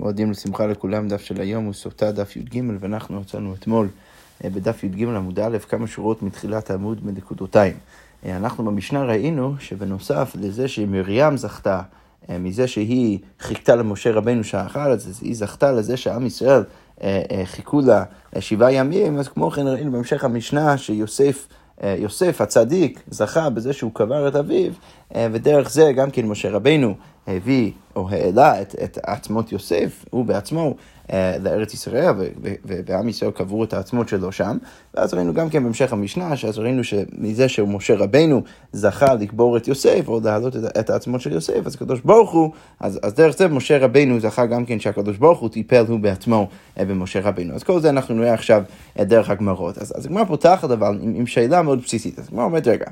מועדים לשמחה לכולם, דף של היום הוא סוטה דף י"ג, ואנחנו יצאנו אתמול אה, בדף י"ג עמוד א', כמה שורות מתחילת העמוד בנקודותיים. אה, אנחנו במשנה ראינו שבנוסף לזה שמרים זכתה אה, מזה שהיא חיכתה למשה רבנו אחת, אז היא זכתה לזה שעם ישראל חיכו לה שבעה ימים, אז כמו כן ראינו בהמשך המשנה שיוסף יוסף הצדיק זכה בזה שהוא קבר את אביו, ודרך זה גם כן משה רבנו הביא או העלה את, את עצמות יוסף, הוא בעצמו, אה, לארץ ישראל, ועם ישראל קברו את העצמות שלו שם. ואז ראינו גם כן בהמשך המשנה, שאז ראינו שמזה שמשה רבנו זכה לקבור את יוסף, או להעלות את, את העצמות של יוסף, אז הקדוש ברוך הוא, אז, אז דרך זה משה רבנו זכה גם כן שהקדוש ברוך הוא טיפל הוא בעצמו אה, במשה רבנו. אז כל זה אנחנו נראה עכשיו אה, דרך הגמרות. אז, אז הגמרא פותחת אבל עם, עם שאלה מאוד בסיסית. אז הגמרא אומרת, רגע,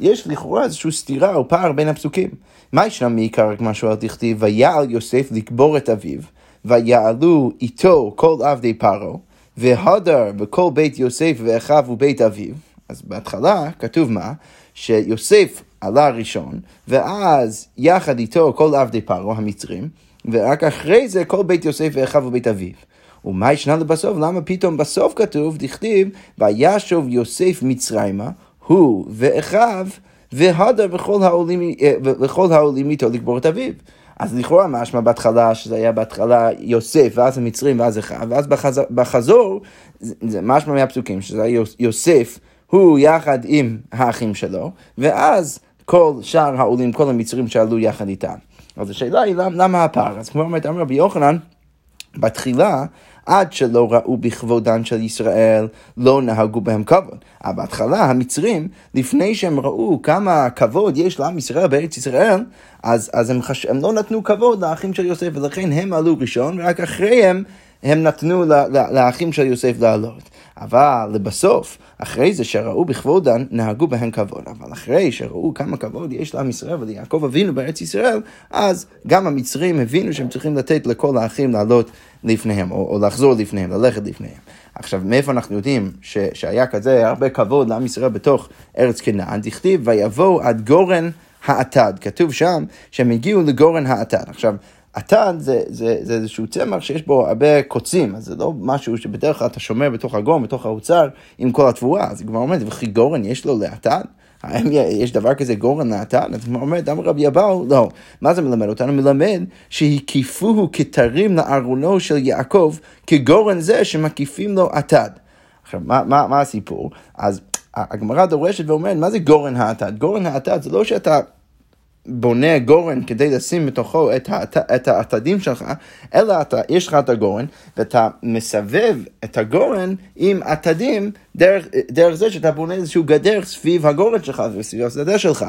יש לכאורה איזושהי סתירה או פער בין הפסוקים. מה ישנה מעיקר כמו שואל דכתיב, ויעל יוסף לקבור את אביו, ויעלו איתו כל עבדי פרעה, והדר בכל בית יוסף ואחיו ובית אביו. אז בהתחלה כתוב מה? שיוסף עלה ראשון, ואז יחד איתו כל עבדי פרעה המצרים, ורק אחרי זה כל בית יוסף ואחיו ובית אביו. ומה ישנה לבסוף? למה פתאום בסוף כתוב, דכתיב, וישוב יוסף מצרימה, הוא ואחיו, והדר וכל העולים, אה, וכל העולים איתו לקבור את אביו. אז לכאורה משמע בהתחלה, שזה היה בהתחלה יוסף, ואז המצרים, ואז אחיו, ואז בחזור, בחזור זה משמע מהפסוקים, שזה היה יוסף, הוא יחד עם האחים שלו, ואז כל שאר העולים, כל המצרים שעלו יחד איתם. אז השאלה היא למה הפער? אז כמו אומרת אמר רבי יוחנן, בתחילה עד שלא ראו בכבודן של ישראל, לא נהגו בהם כבוד. אבל בהתחלה המצרים, לפני שהם ראו כמה כבוד יש לעם ישראל בארץ ישראל, אז, אז הם, חש... הם לא נתנו כבוד לאחים של יוסף, ולכן הם עלו ראשון, ורק אחריהם הם נתנו לאחים של יוסף לעלות. אבל לבסוף, אחרי זה שראו בכבודן, נהגו בהן כבוד. אבל אחרי שראו כמה כבוד יש לעם ישראל וליעקב אבינו בארץ ישראל, אז גם המצרים הבינו שהם צריכים לתת לכל האחים לעלות לפניהם, או, או לחזור לפניהם, ללכת לפניהם. עכשיו, מאיפה אנחנו יודעים ש, שהיה כזה הרבה כבוד לעם ישראל בתוך ארץ כנען? דכתיב, ויבואו עד גורן האטד. כתוב שם שהם הגיעו לגורן האטד. עכשיו, עתד זה, זה, זה איזשהו צמח שיש בו הרבה קוצים, אז זה לא משהו שבדרך כלל אתה שומר בתוך הגורן, בתוך האוצר, עם כל התבואה. אז כבר אומרת, וכי גורן יש לו לעתד? האם יש דבר כזה גורן לעתד? אז היא אומרת, אמר רבי אבאו, לא. מה זה מלמד אותנו? מלמד שהקיפוהו כתרים לארונו של יעקב, כגורן זה שמקיפים לו עתד. עכשיו, מה, מה, מה הסיפור? אז הגמרא דורשת ואומרת, מה זה גורן העתד? גורן העתד זה לא שאתה... בונה גורן כדי לשים בתוכו את, העת, את העתדים שלך, אלא אתה, יש לך את הגורן, ואתה מסבב את הגורן עם עתדים דרך, דרך זה שאתה בונה איזשהו גדר סביב הגורן שלך וסביב השדה שלך.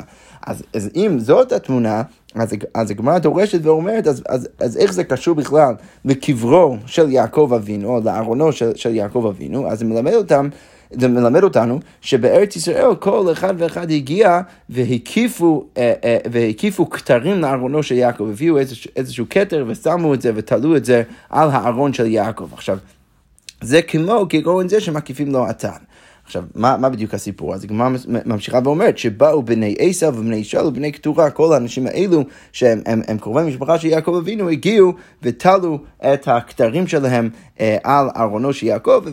אז, אז אם זאת התמונה, אז, אז הגמרא דורשת ואומרת, אז, אז, אז איך זה קשור בכלל לקברו של יעקב אבינו, או לארונו של, של יעקב אבינו, אז זה מלמד אותם זה מלמד אותנו שבארץ ישראל כל אחד ואחד הגיע והקיפו, אה, אה, והקיפו כתרים לארונו של יעקב, הביאו איזשהו, איזשהו כתר ושמו את זה ותלו את זה על הארון של יעקב. עכשיו, זה כמו כגורן זה שמקיפים לו עתן. עכשיו, מה, מה בדיוק הסיפור? אז הגמרא ממשיכה ואומרת שבאו בני עשו ובני ישראל ובני קטורה, כל האנשים האלו שהם הם, הם קרובי משפחה של יעקב אבינו, הגיעו ותלו את הכתרים שלהם אה, על ארונו של יעקב,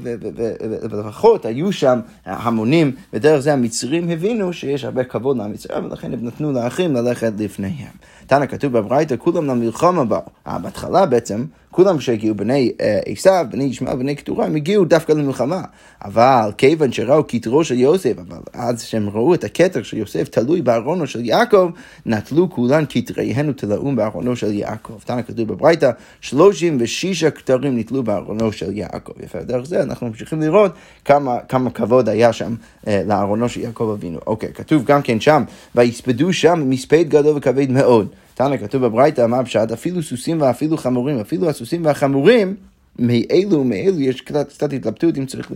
ולפחות היו שם המונים, ודרך זה המצרים הבינו שיש הרבה כבוד למצרים, ולכן הם נתנו לאחים ללכת לפניהם. תנא כתוב בברייתא, כולם למלחמה באו. אה, בהתחלה בעצם, כולם שהגיעו, בני אה, עשיו, בני ישמעאל, בני קטורה, הם הגיעו דווקא למלחמה. אבל כיוון שראו כתרו של יוסף, אבל אז שהם ראו את הכתר של יוסף תלוי בארונו של יעקב, נטלו כולן כתריהן ותלאום בארונו של יעקב. תנא כתוב בברייתא, שלושים ושישה כתרים נתלו בארונו של יעקב. יפה, דרך זה אנחנו ממשיכים לראות כמה, כמה כבוד היה שם אה, לארונו של יעקב אבינו. אוקיי, כתוב גם כן שם, ויספדו שם מספד גדול וכבד מאוד. תנא כתוב בברייתא, מה פשט? אפילו סוסים ואפילו חמורים, אפילו הסוסים והחמורים. מאלו מאלו יש קצת, קצת התלבטות אם צריך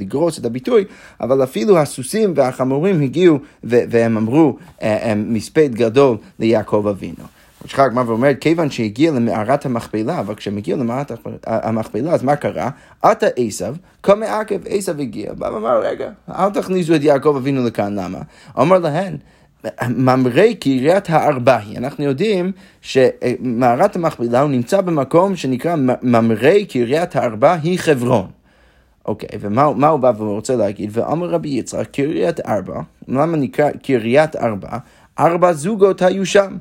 לגרוס את הביטוי, אבל אפילו הסוסים והחמורים הגיעו והם אמרו אה, מספד גדול ליעקב אבינו. ממשיכה הגמרא ואומרת, כיוון שהגיע למערת המכפלה, אבל כשהם הגיעו למערת המכפלה, אז מה קרה? עתה קמא עקב, עשב הגיע. בא ואמר, רגע, אל תכניסו את יעקב אבינו לכאן, למה? אמר להן, ממרי קריית הארבעי. אנחנו יודעים שמערת המכפלה הוא נמצא במקום שנקרא ממרי קריית הארבע היא חברון. אוקיי, ומה הוא בא ורוצה להגיד? ואמר רבי יצחק, קריית ארבע, למה נקרא קריית ארבע? ארבע זוגות היו שם.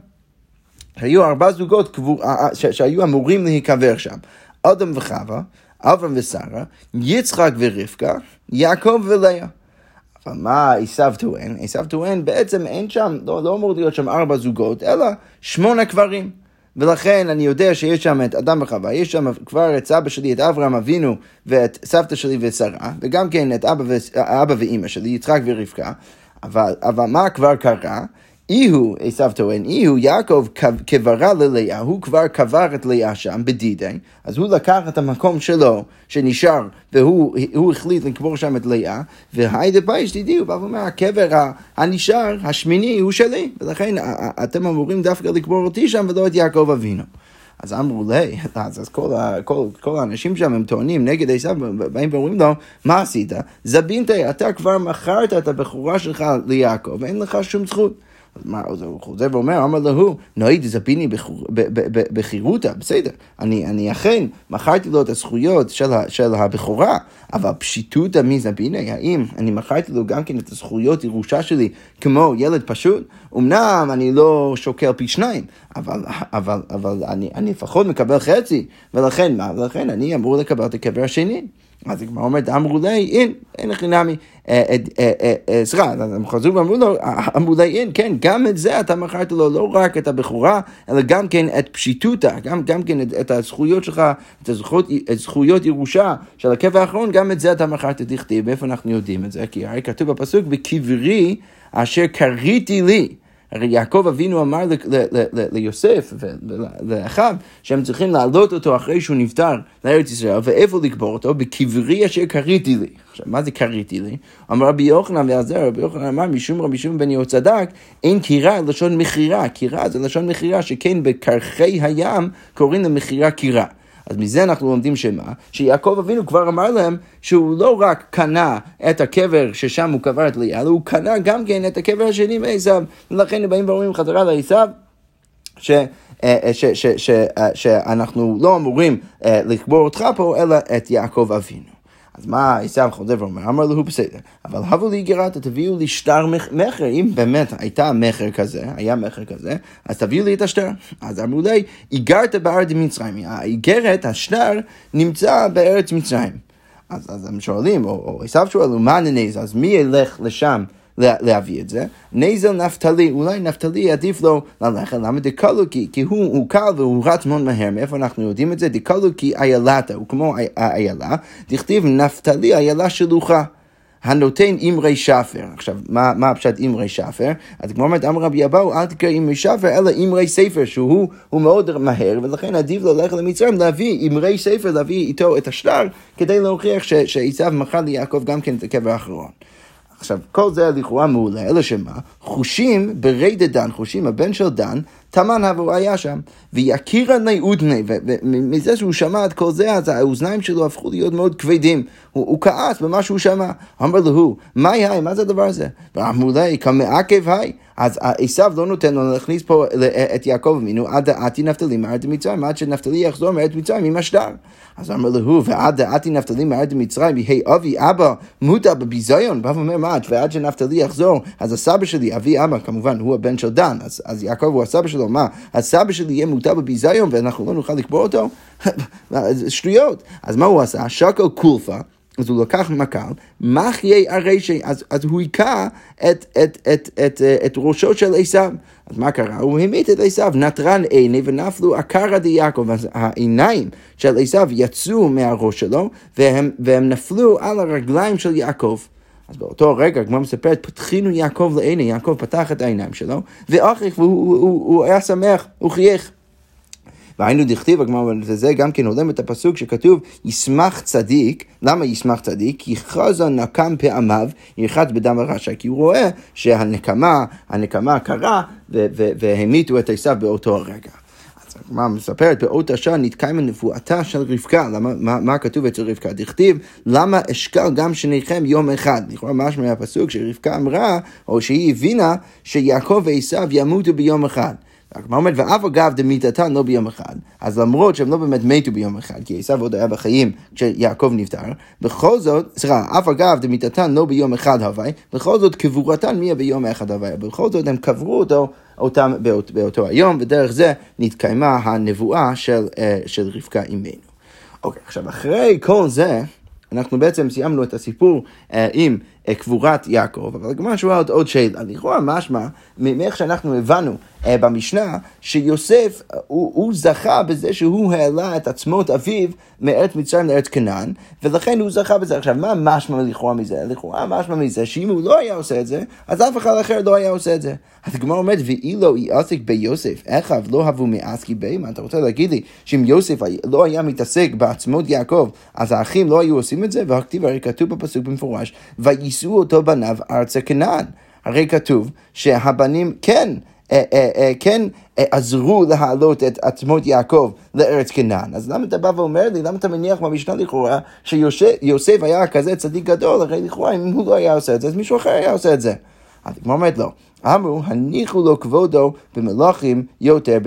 היו ארבע זוגות קבור, שהיו אמורים להיקבר שם. אדם וחווה, אברהם ושרה, יצחק ורבקה, יעקב ולאה. מה עשיו טוען? עשיו טוען בעצם אין שם, לא, לא אמור להיות שם ארבע זוגות, אלא שמונה קברים. ולכן אני יודע שיש שם את אדם וחווה, יש שם כבר את סבא שלי, את אברהם אבינו, ואת סבתא שלי ואת שרה, וגם כן את אבא, ו... אבא ואימא שלי, יצחק ורבקה, אבל, אבל מה כבר קרה? אי הוא, עשיו טוען, אי הוא יעקב קברה ללאה, הוא כבר קבר את לאה שם בדידי, אז הוא לקח את המקום שלו שנשאר, והוא החליט לקבור שם את לאה, והיידה פייש תדעי, הוא בא ואומר, הקבר הנשאר, השמיני, הוא שלי, ולכן אתם אמורים דווקא לקבור אותי שם ולא את יעקב אבינו. אז אמרו לי, אז, אז כל, כל, כל האנשים שם הם טוענים נגד עשיו, באים ואומרים לו, מה עשית? זבינתי, אתה כבר מכרת את הבכורה שלך ליעקב, אין לך שום זכות. אז מה, אז הוא חוזר ואומר, אמר לו, נוהי דזביני בחירותה, בסדר, אני, אני אכן מכרתי לו את הזכויות של, של הבכורה, אבל פשיטותא מזביני, האם אני מכרתי לו גם כן את הזכויות ירושה שלי כמו ילד פשוט? אמנם אני לא שוקל פי שניים, אבל, אבל, אבל אני, אני לפחות מקבל חצי, ולכן מה? ולכן אני אמור לקבל את הקבר השני. אז הגמרא אומרת, אמרו לי, אין, אין הכי נמי, אה, אה, אה, סליחה, הם חזרו ואמרו לו, אמרו לי, אין, כן, גם את זה אתה מכרת לו, לא רק את הבכורה, אלא גם כן את פשיטותה, גם, גם כן את, את הזכויות שלך, את הזכויות, את זכויות ירושה של הקבע האחרון, גם את זה אתה מכרת תכתיב, מאיפה אנחנו יודעים את זה? כי הרי כתוב בפסוק, בקברי אשר קריתי לי. הרי יעקב אבינו אמר ליוסף ולאחיו שהם צריכים להעלות אותו אחרי שהוא נפטר לארץ ישראל, ואיפה לקבור אותו? בקברי אשר קריתי לי. עכשיו, מה זה קריתי לי? אמר רבי יוחנן ועזר, רבי יוחנן אמר משום רבי שמעון בן יהוצדק, אין קירה לשון מכירה, קירה זה לשון מכירה, שכן בקרחי הים קוראים למכירה קירה. אז מזה אנחנו לומדים שמה? שיעקב אבינו כבר אמר להם שהוא לא רק קנה את הקבר ששם הוא קבר את לאה, אלא הוא קנה גם כן את הקבר השני מעשיו. ולכן הם באים ואומרים חזרה לעשיו, ש... אה, ש, ש, ש, אה, שאנחנו לא אמורים אה, לקבור אותך פה, אלא את יעקב אבינו. אז מה עשיו חוזר ואומר? אמר לו בסדר, אבל הבו לי גרעת, תביאו לי שטר מכר, אם באמת הייתה מכר כזה, היה מכר כזה, אז תביאו לי את השטר. אז אמרו לי, איגרת בארץ מצרים, האיגרת, השטר, נמצא בארץ מצרים. אז, אז הם שואלים, או עשיו שואל, מה ננז, אז מי ילך לשם? להביא את זה. נזל נפתלי, אולי נפתלי עדיף לו ללכת, למה דקלו כי, כי הוא, הוא קל והוא רץ מאוד מהר, מאיפה אנחנו יודעים את זה? דקלו כי איילתה, הוא כמו איילה, דכתיב נפתלי איילה שלוחה. הנותן אמרי שפר. עכשיו, מה, מה הפשט אמרי שפר? אז כמו אומרת, אמר רבי אבאו, אל תקרא אמרי שפר, אלא אמרי ספר, שהוא מאוד מהר, ולכן עדיף ללכת למצרים להביא אמרי ספר, להביא איתו את השטר, כדי להוכיח שעשיו מכר ליעקב גם כן את הקבר האחרון. עכשיו, כל זה לכאורה מעולה, אלא שמה? חושים בריידה דן, חושים הבן של דן, תמן הבו היה שם, ויקירא לי אודני, ומזה שהוא שמע את כל זה, אז האוזניים שלו הפכו להיות מאוד כבדים. הוא, הוא כעס במה שהוא שמע. אמר לו, מה היי, מה זה הדבר הזה? ואמרו לי, כמעכב היי. אז עשיו לא נותן לו להכניס פה את יעקב אמינו עד דעתי נפתלי מארץ מצרים, עד שנפתלי יחזור מארץ מצרים עם השטר. אז אמר לו, ועד דעתי נפתלי מארץ מצרים, יהי אבי אבא מוטה בביזיון. בא ואומר, מה, ועד שנפתלי יחזור, אז הסבא שלי, אבי אבא, כמובן, הוא הבן של דן, אז, אז יעקב הוא הסבא שלו, מה, הסבא שלי יהיה מוטה בביזיון ואנחנו לא נוכל לקבור אותו? שטויות. אז מה הוא עשה? שקל קולפה. אז הוא לקח מקל, מחיה הרשע, אז, אז הוא היכה את, את, את, את, את ראשו של עשיו. אז מה קרה? הוא המית את עשיו, נטרן עיני ונפלו עקרא דיעקב. אז העיניים של עשיו יצאו מהראש שלו, והם, והם נפלו על הרגליים של יעקב. אז באותו רגע, כמו מספרת, פתחינו יעקב לעיני, יעקב פתח את העיניים שלו, ואחריך, והוא הוא, הוא, הוא היה שמח, הוא חייך. והיינו דכתיב, וזה גם כן הולם את הפסוק שכתוב, ישמח צדיק, למה ישמח צדיק? כי חזה נקם פעמיו, ירחץ בדם הרשע, כי הוא רואה שהנקמה, הנקמה קרה, והמיתו את עשיו באותו הרגע. הגמרא מספרת, באות השעה נתקיימה נבואתה של רבקה. למה, מה, מה כתוב אצל רבקה? דכתיב, למה אשקל גם שניכם יום אחד? לכאורה משמע מהפסוק שרבקה אמרה, או שהיא הבינה, שיעקב ועשיו ימותו ביום אחד. הגמרא אומרת, ואף אגב דמיתתן לא ביום אחד, אז למרות שהם לא באמת מתו ביום אחד, כי עשיו עוד היה בחיים כשיעקב נפטר, בכל זאת, סליחה, אף אגב דמיתתן לא ביום אחד הווי, בכל זאת קבורתן מיה ביום אחד הווי, בכל זאת הם קברו אותו, אותם באות, באותו היום, ודרך זה נתקיימה הנבואה של, אה, של רבקה אימנו. אוקיי, עכשיו אחרי כל זה, אנחנו בעצם סיימנו את הסיפור אה, עם קבורת יעקב, אבל הגמרא שואלת עוד שאלה. לכאורה משמע, מאיך שאנחנו הבנו אה, במשנה, שיוסף, הוא, הוא זכה בזה שהוא העלה את עצמות אביו מארץ מצרים לארץ כנען, ולכן הוא זכה בזה. עכשיו, מה משמע לכאורה מזה? לכאורה משמע מזה שאם הוא לא היה עושה את זה, אז אף אחד אחר לא היה עושה את זה. אז הגמרא אומרת, ואילו יעסק ביוסף, אחיו לא הבו מעסקי בי? מה אתה רוצה להגיד לי שאם יוסף לא היה מתעסק בעצמות יעקב, אז האחים לא היו עושים את זה? והכתיב הרי כתוב בפסוק במפורש, ויישאו אותו בניו ארצה כנען. הרי כתוב שהבנים כן אה, אה, אה, כן עזרו להעלות את עצמות יעקב לארץ כנען. אז למה אתה בא ואומר לי, למה אתה מניח במשנה לכאורה שיוסף היה כזה צדיק גדול, הרי לכאורה אם הוא לא היה עושה את זה, אז מישהו אחר היה עושה את זה. אז כמו אומרת לא. אמרו, הניחו לו כבודו במלאכים יותר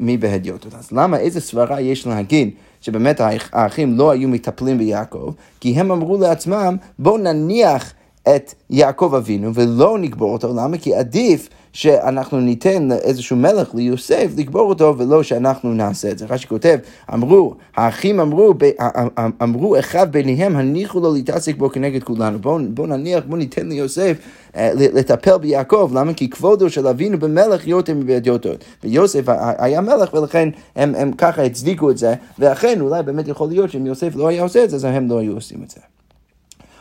מבהדיוטות. אז למה, איזה סברה יש להגיד שבאמת האחים לא היו מטפלים ביעקב? כי הם אמרו לעצמם, בואו נניח את יעקב אבינו ולא נקבור אותו, למה? כי עדיף שאנחנו ניתן איזשהו מלך ליוסף לקבור אותו ולא שאנחנו נעשה את זה. רש"י כותב, אמרו, האחים אמרו, אמרו אחד ביניהם, הניחו לו להתעסק בו כנגד כולנו. בואו בוא נניח, בואו ניתן ליוסף אה, לטפל ביעקב, למה? כי כבודו של אבינו במלך יותר מבדיותו. ויוסף היה מלך ולכן הם, הם ככה הצדיקו את זה, ואכן אולי באמת יכול להיות שאם יוסף לא היה עושה את זה, אז הם לא היו עושים את זה.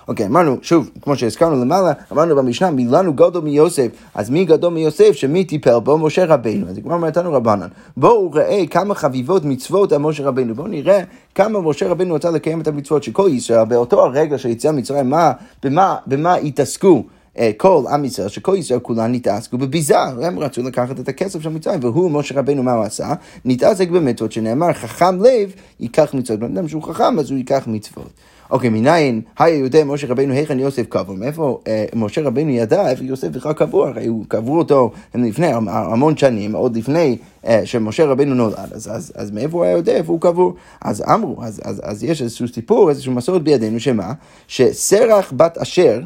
אוקיי, אמרנו, שוב, כמו שהזכרנו למעלה, אמרנו במשנה, מי לנו גדול מיוסף, אז מי גדול מיוסף שמי טיפל בו? משה רבינו. אז כבר אומרת לנו רבנן, בואו ראה כמה חביבות מצוות על משה רבינו. בואו נראה כמה משה רבינו רצה לקיים את המצוות של כל ישראל, באותו הרגע שיציאה מצרים, מה, במה, במה התעסקו? אה, כל עם ישראל, שכל ישראל כולם נתעסקו בביזה, הם רצו לקחת את הכסף של מצרים, והוא, משה רבנו, מה הוא עשה? נתעסק במצוות שנאמר, חכם לב ייקח מצוות. בן אדם שהוא חכם, אז הוא ייקח מצוות. אוקיי, מניין היה יודע משה רבנו היכן יוסף קבור? מאיפה אה, משה רבנו ידע איפה יוסף בכלל קבור? הרי הוא קברו אותו לפני המון שנים, עוד לפני אה, שמשה רבנו נולד, אז, אז, אז מאיפה הוא היה יודע איפה הוא קבור? אז אמרו, אז, אז, אז יש איזשהו סיפור, איזשהו מסורת בידינו, שמה? שסרח בת אשר,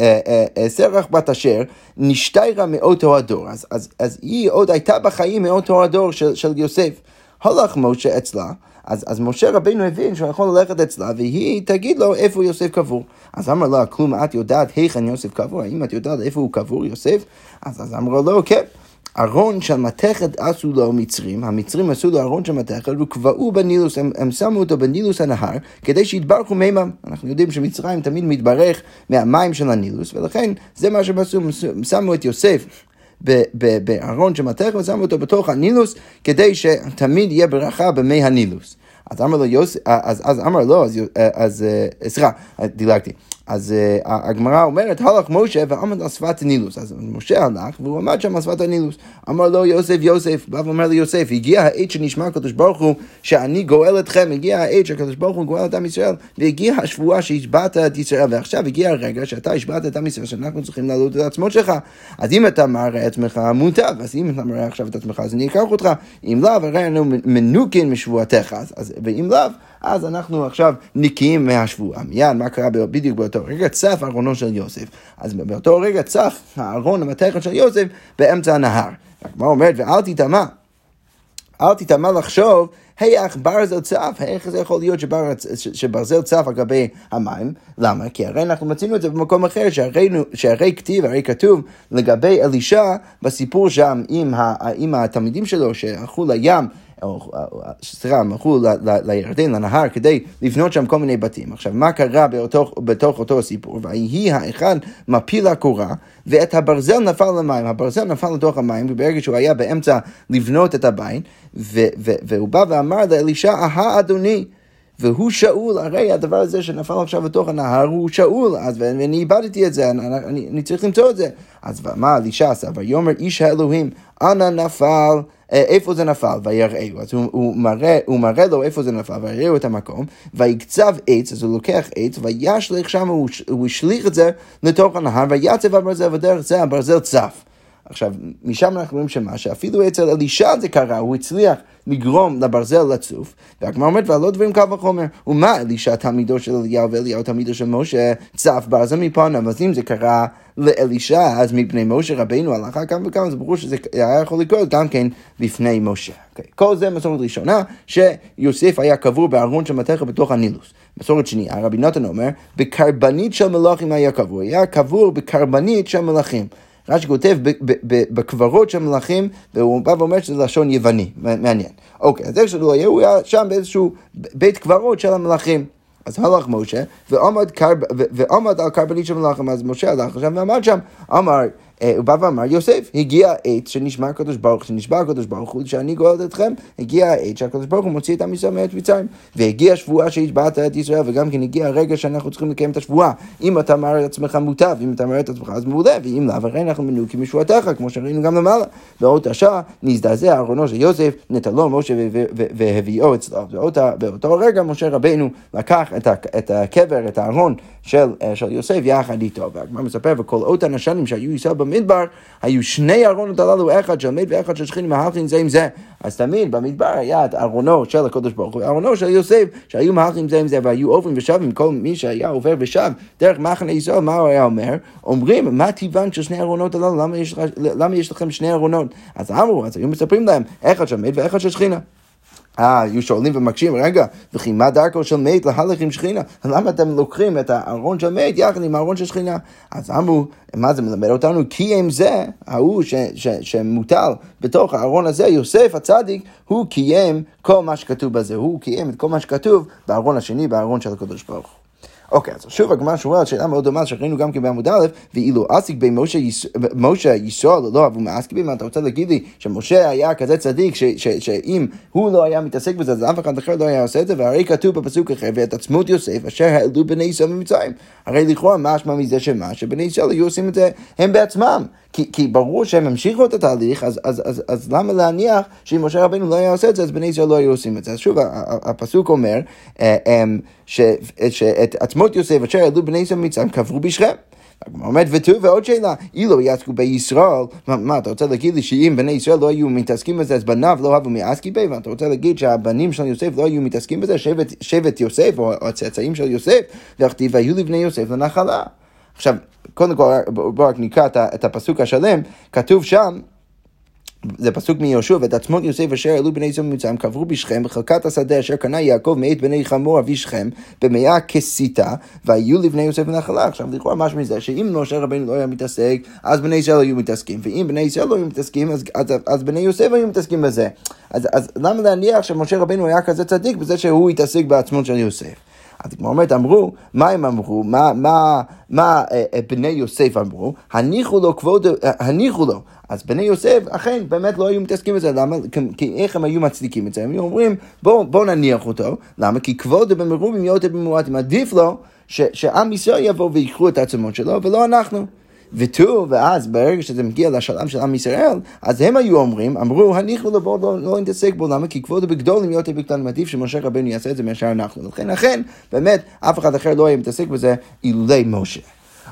אה, אה, סרח בת אשר נשתיירה מאותו הדור, אז, אז, אז היא עוד הייתה בחיים מאותו הדור של, של יוסף. הלך משה אצלה, אז, אז משה רבינו הבין שהוא יכול ללכת אצלה והיא תגיד לו איפה יוסף קבור. אז אמר לה, כלום את יודעת היכן יוסף קבור? האם את יודעת איפה הוא קבור יוסף? אז, אז אמרו לו, כן. ארון של מתכת עשו לו המצרים, המצרים עשו לו ארון של מתכת וקבעו בנילוס, הם, הם שמו אותו בנילוס הנהר כדי שיתברכו מימם. אנחנו יודעים שמצרים תמיד מתברך מהמים של הנילוס, ולכן זה מה שהם עשו, הם שמו את יוסף בארון של מתכת ושמו אותו בתוך הנילוס כדי שתמיד יהיה ברכה במי הנילוס. אז אמר לו יוסף, אז, אמר לו, אז, אז סליחה, דילגתי. אז uh, הגמרא אומרת, הלך משה ועמד על שפת הנילוס. אז משה הלך והוא עמד שם על שפת הנילוס. אמר לו יוסף, יוסף, בא ואומר ליוסף, הגיע העת שנשמע הקדוש ברוך הוא שאני גואל אתכם, הגיע העת שהקדוש ברוך הוא גואל את עם ישראל, והגיע השבועה שהשבעת את ישראל, ועכשיו הגיע הרגע שאתה השבעת את עם ישראל, שאנחנו צריכים להעלות את העצמות שלך. אז אם אתה מראה עצמך מוטב, אז אם אתה מראה עכשיו את עצמך, אז אני אקח אותך. אם לאו, הרי אנו מנוקין משבועתך. ואם לאו, אז אנחנו עכשיו נקיים מהשבועה. מיד, מה קרה בדיוק באותו רגע? צף ארונו של יוסף. אז באותו רגע צף הארון המתכת של יוסף באמצע הנהר. הגמרא אומרת, ואל תטמע, אל תטמע לחשוב היח ברזל צף, איך זה יכול להיות שבר, שברזל צף על גבי המים? למה? כי הרי אנחנו מצינו את זה במקום אחר, שהרי, שהרי כתיב, הרי כתוב לגבי אלישע בסיפור שם עם, ה, עם התלמידים שלו שהלכו לים סליחה, הם הלכו לירדן, לנהר, כדי לבנות שם כל מיני בתים. עכשיו, מה קרה באותו, בתוך אותו סיפור? ויהי האחד מפיל הקורה, ואת הברזל נפל למים. הברזל נפל לתוך המים, וברגע שהוא היה באמצע לבנות את הבית, והוא בא ואמר לאלישע, אהה אדוני. והוא שאול, הרי הדבר הזה שנפל עכשיו לתוך הנהר הוא שאול, אז ואני איבדתי את זה, אני, אני, אני צריך למצוא את זה. אז מה אלישע עשה? ויאמר איש האלוהים, אנא נפל איפה זה נפל, ויראהו. אז הוא, הוא, מראה, הוא מראה לו איפה זה נפל, ויראו את המקום, ויקצב עץ, אז הוא לוקח עץ, וישליך שם, הוא השליך את זה לתוך הנהר, ויצב הברזל, ודרך זה הברזל צף. עכשיו, משם אנחנו רואים שמה, שאפילו אצל אלישע זה קרה, הוא הצליח לגרום לברזל לצוף, והגמר אומרת, עוד דברים קל וחומר. ומה אלישע תלמידו של אליהו ואליהו תלמידו של משה, צף ברזל מפניו, אז אם זה קרה לאלישע, אז מפני משה רבינו הלכה כמה וכמה, זה ברור שזה היה יכול לקרות גם כן בפני משה. Okay. אוקיי, כל זה מסורת ראשונה, שיוסף היה קבור בארון של מתכת בתוך הנילוס. מסורת שנייה, רבי נתן אומר, בקרבנית של מלאכים היה קבור, היה קבור בקרבנית של מלאכים. רש"י כותב בקברות של מלכים, והוא בא ואומר שזה לשון יווני, מעניין. אוקיי, אז איך שלא יהיה, הוא היה שם באיזשהו בית קברות של המלכים. אז הלך משה, ועמד, קרב, ועמד על קרבנית של מלאכים, אז משה הלך לשם ועמד שם, אמר הוא בא ואמר, יוסף, הגיע העת שנשמע הקדוש ברוך שנשבע הקדוש ברוך הוא, שאני גואל אתכם, הגיע העת שהקדוש ברוך הוא מוציא את עם ישראל מארץ מצרים. והגיע השבועה שהשבעת את ישראל, וגם כן הגיע הרגע שאנחנו צריכים לקיים את השבועה. אם אתה אמר את עצמך מוטב, אם אתה אמר את עצמך אז מעולה, ואם לאו, הרי אנחנו מנוקים משבועתך, כמו שראינו גם למעלה. בעוד השעה נזדעזע ארונו של יוסף, נטלו משה והביאו אצלו. באותו רגע משה רבנו לקח את הקבר, את הארון אה, של יוסף יחד איתו. והגמר מספר, וכל אותן השנים שהיו ישראל במדבר, היו שני ארונות הללו, אחד של מת ואחד של שכינים, מהלכים זה עם זה. אז תמיד במדבר היה את ארונו של הקדוש ברוך הוא, ארונו של יוסף, שהיו מהלכים זה עם זה, והיו עוברים ושבים, כל מי שהיה עובר ושב דרך מחנה ישראל, מה הוא היה אומר? אומרים, מה טיבן של שני ארונות הללו? למה יש, למה יש לכם שני ארונות? אז אמרו, אז היו מספרים להם, אחד של מת ואחד של שכינה. אה, היו שואלים ומקשים, רגע, וכי מה דרכו של מת להלך עם שכינה? למה אתם לוקחים את הארון של מת יחד עם הארון של שכינה? אז אמרו, מה זה מלמד אותנו? כי אם זה, ההוא שמוטל בתוך הארון הזה, יוסף הצדיק, הוא קיים כל מה שכתוב בזה, הוא קיים את כל מה שכתוב בארון השני, בארון של הקדוש ברוך הוא. אוקיי, אז שוב הגמרא שואלת שאלה מאוד דומה שראינו גם כן בעמוד א', ואילו אסיק בי משה ישוע לא אבו מאסיק בי, מה אתה רוצה להגיד לי שמשה היה כזה צדיק, שאם הוא לא היה מתעסק בזה, אז אף אחד אחר לא היה עושה את זה, והרי כתוב בפסוק אחר, ואת עצמות יוסף אשר העלו בני ישראל ממצרים. הרי לכאורה משמע מזה שמה, שבני ישראל היו עושים את זה הם בעצמם. כי, כי ברור שהם המשיכו את התהליך, אז, אז, אז, אז למה להניח שאם משה רבנו לא היה עושה את זה, אז בני ישראל לא היו עושים את זה. אז שוב, הפסוק אומר אה, אמ, שאת עצמות יוסף אשר העלו בני ישראל ממצרים קברו בשכם. אומרת ותו ועוד שאלה, אילו יעסקו בישראל, מה, מה אתה רוצה להגיד לי שאם בני ישראל לא היו מתעסקים בזה אז בניו לא אהבו מעסקי בי, ואתה רוצה להגיד שהבנים של יוסף לא היו מתעסקים בזה, שבט, שבט יוסף או הצאצאים של יוסף, וכתיב והיו לבני יוסף לנחלה. עכשיו, קודם כל בואו רק נקרא את הפסוק השלם, כתוב שם זה פסוק מיהושע, ואת עצמות יוסף אשר העלו בני ישראל ממצרים, קברו בשכם, בחלקת השדה אשר קנה יעקב מאת בני חמור אבי שכם, במאה כסיתה, והיו לבני יוסף בנחלה. עכשיו, לכאורה משהו מזה, שאם משה רבינו לא היה מתעסק, אז בני ישראל היו מתעסקים, ואם בני ישראל לא היו מתעסקים, אז, אז, אז בני יוסף היו מתעסקים בזה. אז, אז למה להניח שמשה רבינו היה כזה צדיק בזה שהוא התעסק בעצמות של יוסף? אז כמו אומרת, אמרו, מה הם אמרו? מה, מה, מה אה, אה, בני יוסף אמרו? הניחו לו כבוד, אה, הניחו לו. אז בני יוסף אכן באמת לא היו מתעסקים בזה, למה? כי איך הם היו מצדיקים את זה? הם היו אומרים, בואו בוא נניח אותו, למה? כי כבוד במרובים יותר במועטים, עדיף לו שעם ישראל יבואו ויקחו את העצמות שלו ולא אנחנו. ותו, ואז ברגע שזה מגיע לשלם של עם ישראל, אז הם היו אומרים, אמרו, הניחו לו בואו לא, לא נתעסק בו, למה? כי כבודו בגדולים יותר בקטנים, עדיף שמשה רבנו יעשה את זה מאשר אנחנו. לכן, אכן, באמת, אף אחד אחר לא היה מתעסק בזה אילולי משה.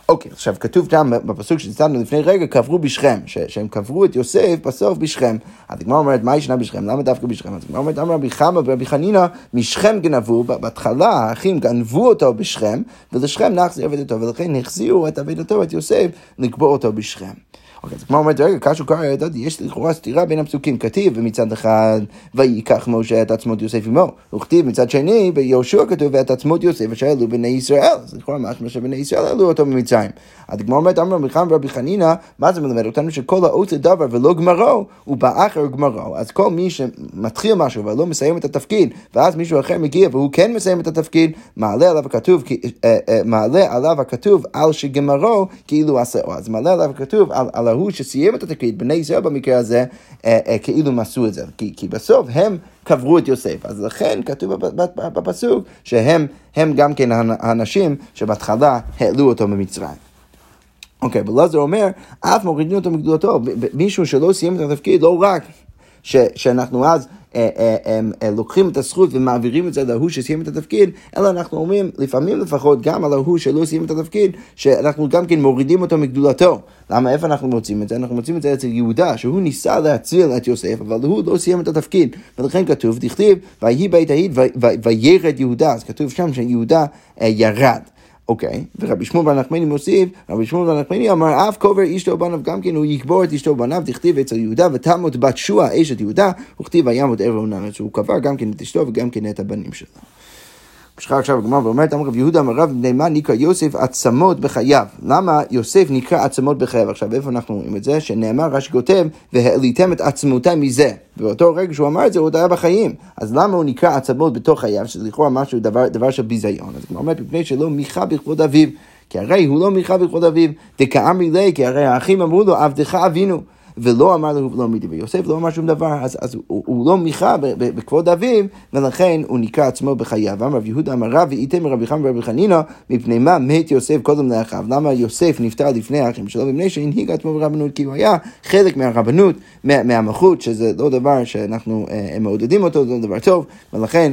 אוקיי, עכשיו כתוב שם בפסוק שהצטרנו לפני רגע, קברו בשכם, שהם קברו את יוסף בסוף בשכם. אז הגמרא אומרת, מה ישנה בשכם? למה דווקא בשכם? אז הגמרא אומרת, אמר רבי חמא ורבי חנינא, משכם גנבו, בהתחלה האחים גנבו אותו בשכם, ולשכם נחזיר עבודתו, ולכן החזירו את עבודתו, את יוסף, לקבור אותו בשכם. אוקיי, אז כמו אומרת, רגע, קשו קרא ידעתי, יש לכאורה סתירה בין הפסוקים. כתיב, ומצד אחד, וייקח משה את עצמות יוסף עמו. וכתיב, מצד שני, ביהושע כתוב, ואת עצמות יוסף אשר העלו בני ישראל. אז לכאורה משמע שבני ישראל העלו אותו ממצרים. אז הגמרא אומרת, אמר רבי חנא ורבי חנינא, מה זה מלמד אותנו? שכל האות לדבר ולא גמרו, הוא בא אחר גמרו. אז כל מי שמתחיל משהו ולא מסיים את התפקיד, ואז מישהו אחר מגיע והוא כן מסיים את התפקיד, מעלה עליו הכתוב, אה, אה, מעלה עליו הכתוב על שגמרו כאילו עשהו. אז מעלה עליו הכתוב על ההוא שסיים את התקרית, בני ישראל במקרה הזה, אה, אה, כאילו הם עשו את זה. כי, כי בסוף הם קברו את יוסף. אז לכן כתוב בפסוק שהם גם כן האנשים שבהתחלה העלו אותו ממצרים. אוקיי, ולעזר אומר, אף מורידים אותו מגדולתו, מישהו שלא סיים את התפקיד, לא רק ש, שאנחנו אז לוקחים את הזכות ומעבירים את זה להוא שסיים את התפקיד, אלא אנחנו אומרים, לפעמים לפחות, גם על ההוא שלא סיים את התפקיד, שאנחנו גם כן מורידים אותו מגדולתו. למה, איפה אנחנו מוצאים את זה? אנחנו מוצאים את זה אצל יהודה, שהוא ניסה להציל את יוסף, אבל הוא לא סיים את התפקיד. ולכן כתוב, דכתיב, ויהי בית ההיא וירד יהודה, אז כתוב שם שיהודה ירד. אוקיי, ורבי שמואל בר נחמני מוסיף, רבי שמואל בר נחמני אמר, אף קובר אשתו ובניו גם כן, הוא יקבור את אשתו ובניו, תכתיב אצל יהודה, ותמות בת שועה אשת יהודה, וכתיב וימות ערב עונן, שהוא קבר גם כן את אשתו וגם כן את הבנים שלו. ממשיכה עכשיו הגמרא ואומרת, אמר רב יהודה אמר רב בני מה נקרא יוסף עצמות בחייו. למה יוסף נקרא עצמות בחייו? עכשיו, איפה אנחנו רואים את זה? שנאמר, רש"י כותב, והעליתם את עצמותי מזה. באותו רגע שהוא אמר את זה, הוא עוד היה בחיים. אז למה הוא נקרא עצמות בתוך חייו, שזה לכאורה משהו, דבר, דבר של ביזיון? אז הוא אומר, מפני שלא מיכה בכבוד אביו. כי הרי הוא לא מיכה בכבוד אביו. דכאמרי לי, כי הרי האחים אמרו לו, עבדך אבינו. ולא אמר לו ולא מידי, ויוסף לא אמר שום דבר, אז, אז הוא, הוא לא מיכה בכבוד אביו, ולכן הוא נקרא עצמו בחייו. אמר רב יהודה אמר רב ואיתם מרבי חמא ורבי חנינא, מפני מה מת יוסף קודם לאחיו? למה יוסף נפטר לפני האחים שלו? מפני שהנהיג עצמו ברבנות, כי הוא היה חלק מהרבנות, מה, מהמלכות, שזה לא דבר שאנחנו אה, מעודדים אותו, זה לא דבר טוב, ולכן,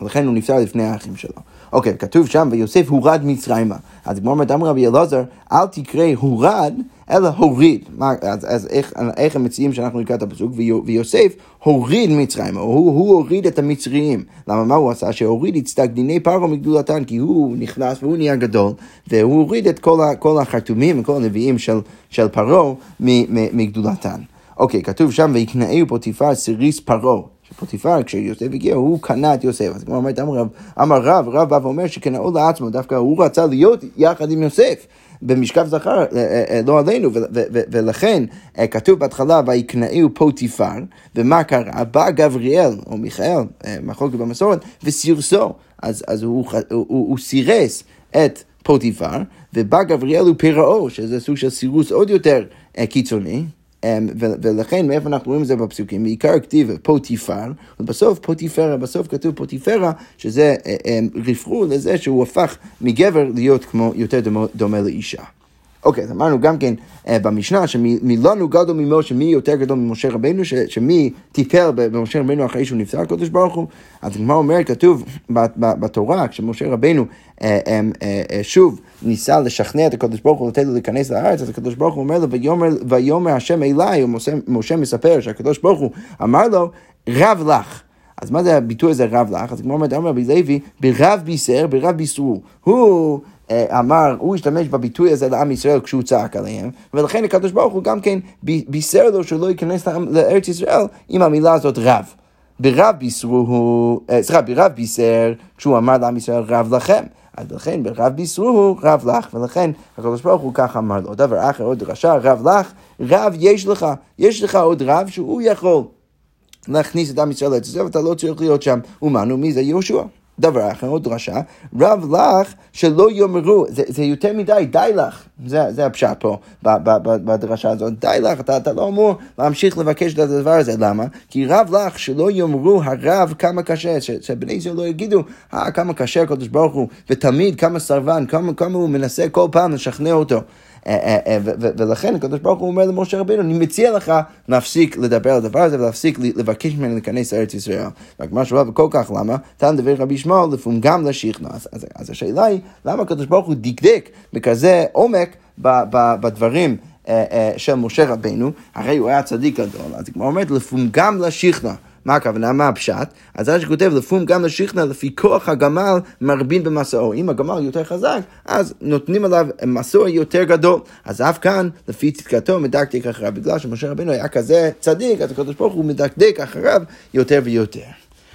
ולכן הוא נפטר לפני האחים שלו. אוקיי, okay, כתוב שם, ויוסף הורד מצרימה. אז כמו אומרת, אמר רבי אלעזר, אל תקרא הורד, אלא הוריד. מה, אז, אז איך, איך הם מציעים שאנחנו נקרא את הפסוק? ויוסף הוריד מצרימה, הוא, הוא הוריד את המצריים. למה מה הוא עשה? שהוריד יצטק דיני פרעה מגדולתן, כי הוא נכנס והוא נהיה גדול, והוא הוריד את כל, ה, כל החרטומים וכל הנביאים של, של פרעה מגדולתן. אוקיי, כתוב שם, ויקנאו פוטיפר סיריס פרעה. שפוטיפר, כשיוסף הגיע, הוא קנה את יוסף. אז כמו אומרת, אמר רב, אמר רב, רב בא ואומר שקנאו לעצמו, דווקא הוא רצה להיות יחד עם יוסף. במשכב זכר, אה, אה, אה, לא עלינו, ולכן כתוב בהתחלה, ויקנאו פוטיפר, ומה קרה? בא גבריאל, או מיכאל, מחלוקת במסורת, וסירסו. אז, אז הוא, הוא, הוא, הוא סירס את פוטיפר, ובא גבריאל ופרעו, שזה סוג של סירוס עוד יותר קיצוני, ולכן מאיפה אנחנו רואים את זה בפסוקים? בעיקר כתיב פוטיפר, ובסוף פוטיפרה, בסוף כתוב פוטיפרה, שזה אה, אמ, רפרו לזה שהוא הפך מגבר להיות כמו יותר דומה, דומה לאישה. אוקיי, אז אמרנו גם כן uh, במשנה שמי לנו גדול ממשה, מי יותר גדול ממשה רבנו, שמי טיפל במשה רבנו אחרי שהוא נפטר הקדוש ברוך הוא. אז הגמרא אומרת, כתוב בתורה, כשמשה רבנו uh, uh, שוב ניסה לשכנע את הקדוש ברוך הוא לתת לו להיכנס לארץ, אז הקדוש ברוך הוא אומר לו, ויאמר, השם אליי, ומשה מספר שהקדוש ברוך הוא אמר לו, רב לך. אז מה זה הביטוי הזה רב לך? אז כמו אומרת, אמר רבי לוי, ברב בישר, ברב בישרו. הוא אה, אמר, הוא השתמש בביטוי הזה לעם ישראל כשהוא צעק עליהם, ולכן הקדוש ברוך הוא גם כן בישר לו שהוא לא ייכנס לארץ ישראל עם המילה הזאת רב. ברב בישרו הוא, אה, סליחה, ברב בישר, כשהוא אמר לעם ישראל רב לכם. אז לכן ברב בישרו הוא רב לך, ולכן הקדוש ברוך הוא ככה אמר לו. דבר אחר, עוד דרשה, רב לך, רב יש לך, יש לך עוד רב שהוא יכול להכניס את עם ישראל לארץ ישראל, ואתה לא צריך להיות שם. ומנו מי זה יהושע. דבר אחר, עוד דרשה, רב לך שלא יאמרו, זה, זה יותר מדי, די לך, זה, זה הפשט פה בדרשה הזאת, די לך, אתה, אתה לא אמור להמשיך לבקש את הדבר הזה, למה? כי רב לך שלא יאמרו הרב כמה קשה, שבני ישראל לא יגידו, אה, כמה קשה הקדוש ברוך הוא, ותמיד כמה סרבן, כמה, כמה הוא מנסה כל פעם לשכנע אותו. אה, אה, אה, ולכן הקדוש ברוך הוא אומר למשה רבינו, אני מציע לך להפסיק לדבר על הדבר הזה ולהפסיק לבקש ממנו להיכנס לארץ ישראל. והגמר שאלה וכל כך למה? תן דבר רבי שמואל לפום גם לשכנוע. אז השאלה היא, למה הקדוש ברוך הוא דקדק בכזה עומק בדברים של משה רבינו, הרי הוא היה צדיק גדול, אז הגמר אומרת לפום גם לשכנוע. מה הכוונה? מה הפשט? אז רש"י כותב, לפום גם לשכנע, לפי כוח הגמל מרבין במסעו. אם הגמל יותר חזק, אז נותנים עליו מסוע יותר גדול. אז אף כאן, לפי צדקתו, מדקדק אחריו. בגלל שמשה רבינו היה כזה צדיק, אז הקדוש ברוך הוא מדקדק אחריו יותר ויותר.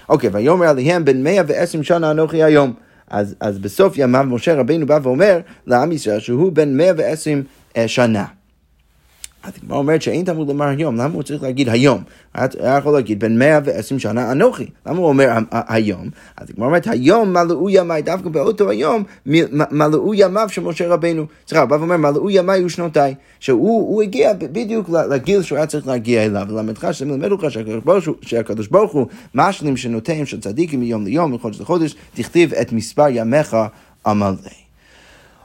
אוקיי, ויאמר עליהם, בן מאה ועשרים שנה אנוכי היום. אז, אז בסוף ימיו משה רבינו בא ואומר לעם ישראל שהוא בן מאה ועשרים אה, שנה. הגמרא אומרת שאין תמוד לומר היום, למה הוא צריך להגיד היום? היה יכול להגיד בין 120 שנה אנוכי, למה הוא אומר היום? אז הגמרא אומרת היום מלאו ימיי, דווקא באותו היום מלאו ימיו של משה רבנו. סליחה, הוא בא ואומר מלאו ימיי ושנותיי, שהוא הגיע בדיוק לגיל שהוא היה צריך להגיע אליו, ולמדך שמלמד אותך שהקדוש ברוך הוא משלים שנותיהם של צדיקים מיום ליום, מחודש לחודש, תכתיב את מספר ימיך עמלי.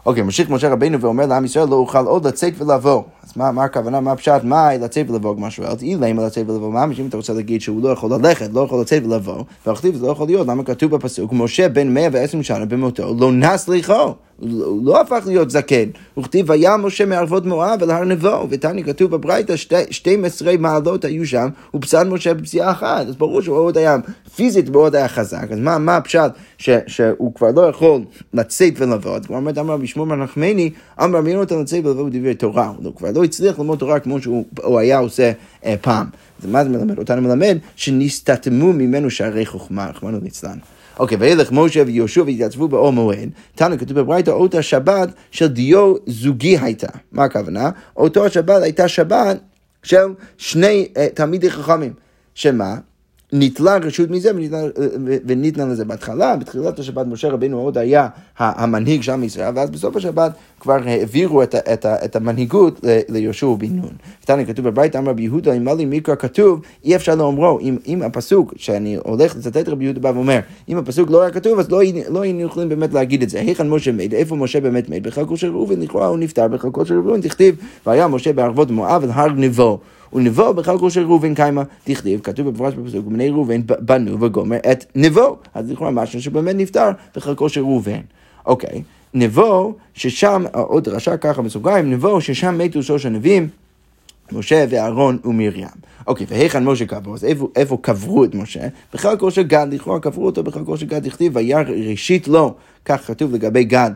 אוקיי, ממשיך משה רבינו ואומר לעם ישראל, לא אוכל עוד לצאת ולבוא. אז מה, מה הכוונה, מה הפשט, מה לצאת ולבוא, כמו שואלת, אילם לצאת ולבוא, מה אם אתה רוצה להגיד שהוא לא יכול ללכת, לא יכול לצאת ולבוא, והכתיב זה לא יכול להיות, למה כתוב בפסוק, משה בן 110 שנה במותו, לא נס ליחו. הוא לא הפך להיות זקן, הוא כתיב וים משה מערבות מואב אל הר נבו, ותניא כתוב בברייתא 12 מעלות היו שם, ופסד משה בפציעה אחת, אז ברור שהוא עוד היה פיזית מאוד היה חזק, אז מה, מה הפשט ש, שהוא כבר לא יכול לצאת ולבוא, אז כבר אומרת אמר רבי שמואל מנחמני, אמר מי אותם לצאת ולבוא בדברי תורה, הוא כבר לא הצליח ללמוד תורה כמו שהוא היה עושה אה, פעם. אז מה זה מלמד? אותנו מלמד שנסתתמו ממנו שערי חוכמה, רחמנו ליצלן. אוקיי, וילך משה ויהושע והתייצבו באור מועד, תנו כתוב בברייתא, אותה שבת של דיו זוגי הייתה. מה הכוונה? אותו השבת הייתה שבת של שני uh, תלמידי חכמים. שמה? ניטלה רשות מזה וניתנה לזה בהתחלה, בתחילת השבת משה רבינו עוד היה המנהיג של עם ישראל, ואז בסוף השבת כבר העבירו את, את, את המנהיגות ליהושע בן נון. כאן כתוב בבית אמר רבי יהודה, אם לי מקרא כתוב, אי אפשר לאומרו. אם, אם הפסוק, שאני הולך לצטט רבי יהודה בא ואומר, אם הפסוק לא היה כתוב, אז לא, לא היינו יכולים באמת להגיד את זה. היכן משה מת? איפה משה באמת מת? בחלקו של ראובן, לכאורה הוא נפטר, בחלקו של ראובן תכתיב, והיה משה בערבות מואב אל הר נבו. ונבו בחלקו של ראובן קיימה, תכתיב, כתוב במפורש בפסוק, ובני ראובן בנו וגומר את נבו. אז לכאורה משהו שבאמת נפטר בחלקו של ראובן. אוקיי, נבו, ששם, עוד דרשה ככה בסוגריים, נבו, ששם מתו שלוש הנביאים. משה ואהרון ומרים. אוקיי, והיכן משה קבור? אז איפה, איפה קברו את משה? בחלקו של גד, לכאורה קברו אותו בחלקו של גד, הכתיב, והיה ראשית לו, כך כתוב לגבי גד.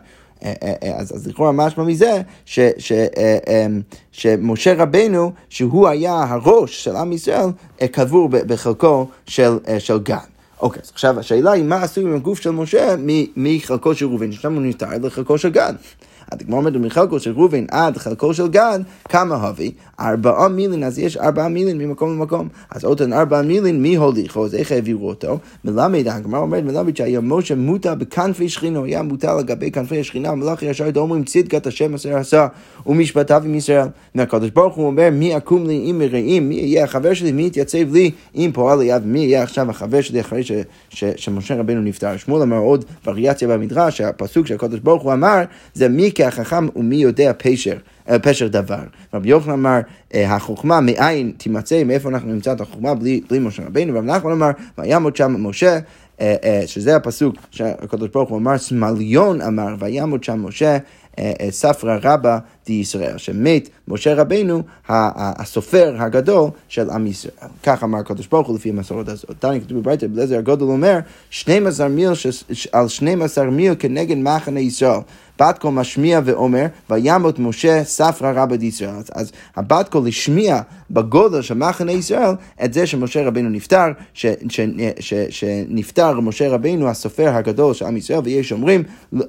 אה, אה, אה, אז, לכאורה משמע מזה ש, ש, אמ, שמשה רבנו, שהוא היה הראש של עם ישראל, קבור בחלקו של, של גן. אוקיי, אז עכשיו השאלה היא מה עשו עם הגוף של משה מחלקו של ראובן, ששם הוא נפטר לחלקו של גן. הגמרא אומרת מחלקו של ראובן עד חלקו של גד, כמה הווי? ארבעה מילין, אז יש ארבעה מילין ממקום למקום. אז אותן ארבעה מילין, מי הוליכו? אז איך העבירו אותו? מלמד, הגמרא אומרת מלמד שהיה משה מוטה בכנפי שכינו, היה מוטה לגבי כנפי השכינה, מלאכי ישר דאומרים צדקת השם אשר עשה ומשפטיו עם ישראל. והקדוש ברוך הוא אומר מי יקום לי עם מרעים, מי יהיה החבר שלי, מי יתייצב לי עם פועל יד, מי יהיה עכשיו החבר שלי אחרי ש, ש, שמשה רבנו נפטר. שמואל אמר עוד וריאציה במדרש, שהפסוק שהקדוש ברוך הוא אמר, זה מי כהחכם ומי יודע פשר. אה, פשר דבר. רבי יוחנן אמר, אה, החוכמה מאין תימצא, מאיפה אנחנו נמצא את החוכמה בלי, בלי משה רבינו, רבי נחמן אמר, וימות שם משה, אה, שזה הפסוק שהקדוש ברוך הוא אמר, סמליון אמר, וימות שם משה, ספרא רבא דישראל, שמת משה רבנו, הסופר הגדול של עם ישראל. כך אמר הקדוש ברוך הוא לפי המסורת הזאת. תני כתוב בברייתא, בלזר הגדול אומר, 12 מיל על 12 מיל כנגד מחנה ישראל. בת קול משמיע ואומר, וימות משה ספרא רבא דישראל. אז הבת קול השמיע בגודל של מחנה ישראל את זה שמשה רבנו נפטר, ש, ש, ש, שנפטר משה רבנו הסופר הגדול של עם ישראל, ויש אומרים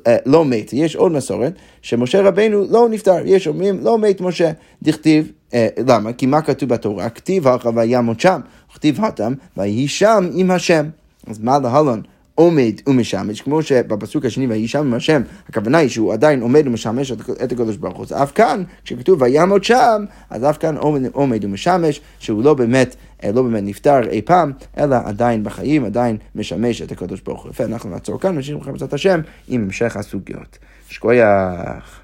אה, לא מת. יש עוד מסורת שמשה רבנו לא נפטר, יש אומרים לא מת משה. דכתיב, אה, למה? כי מה כתוב בתורה? כתיב הלכה וימות שם, כתיב התם, ויהי שם עם השם. אז מה להלן? עומד ומשמש, כמו שבפסוק השני ויהי שם עם השם, הכוונה היא שהוא עדיין עומד ומשמש את הקדוש ברוך הוא. אז אף כאן, כשכתוב ויעמוד שם, אז אף כאן עומד, עומד ומשמש, שהוא לא באמת, אה, לא באמת נפטר אי פעם, אלא עדיין בחיים, עדיין משמש את הקדוש ברוך הוא. יפה, אנחנו נעצור כאן, ונשאיר לכם בעזרת השם עם המשך הסוגיות. שכוייח.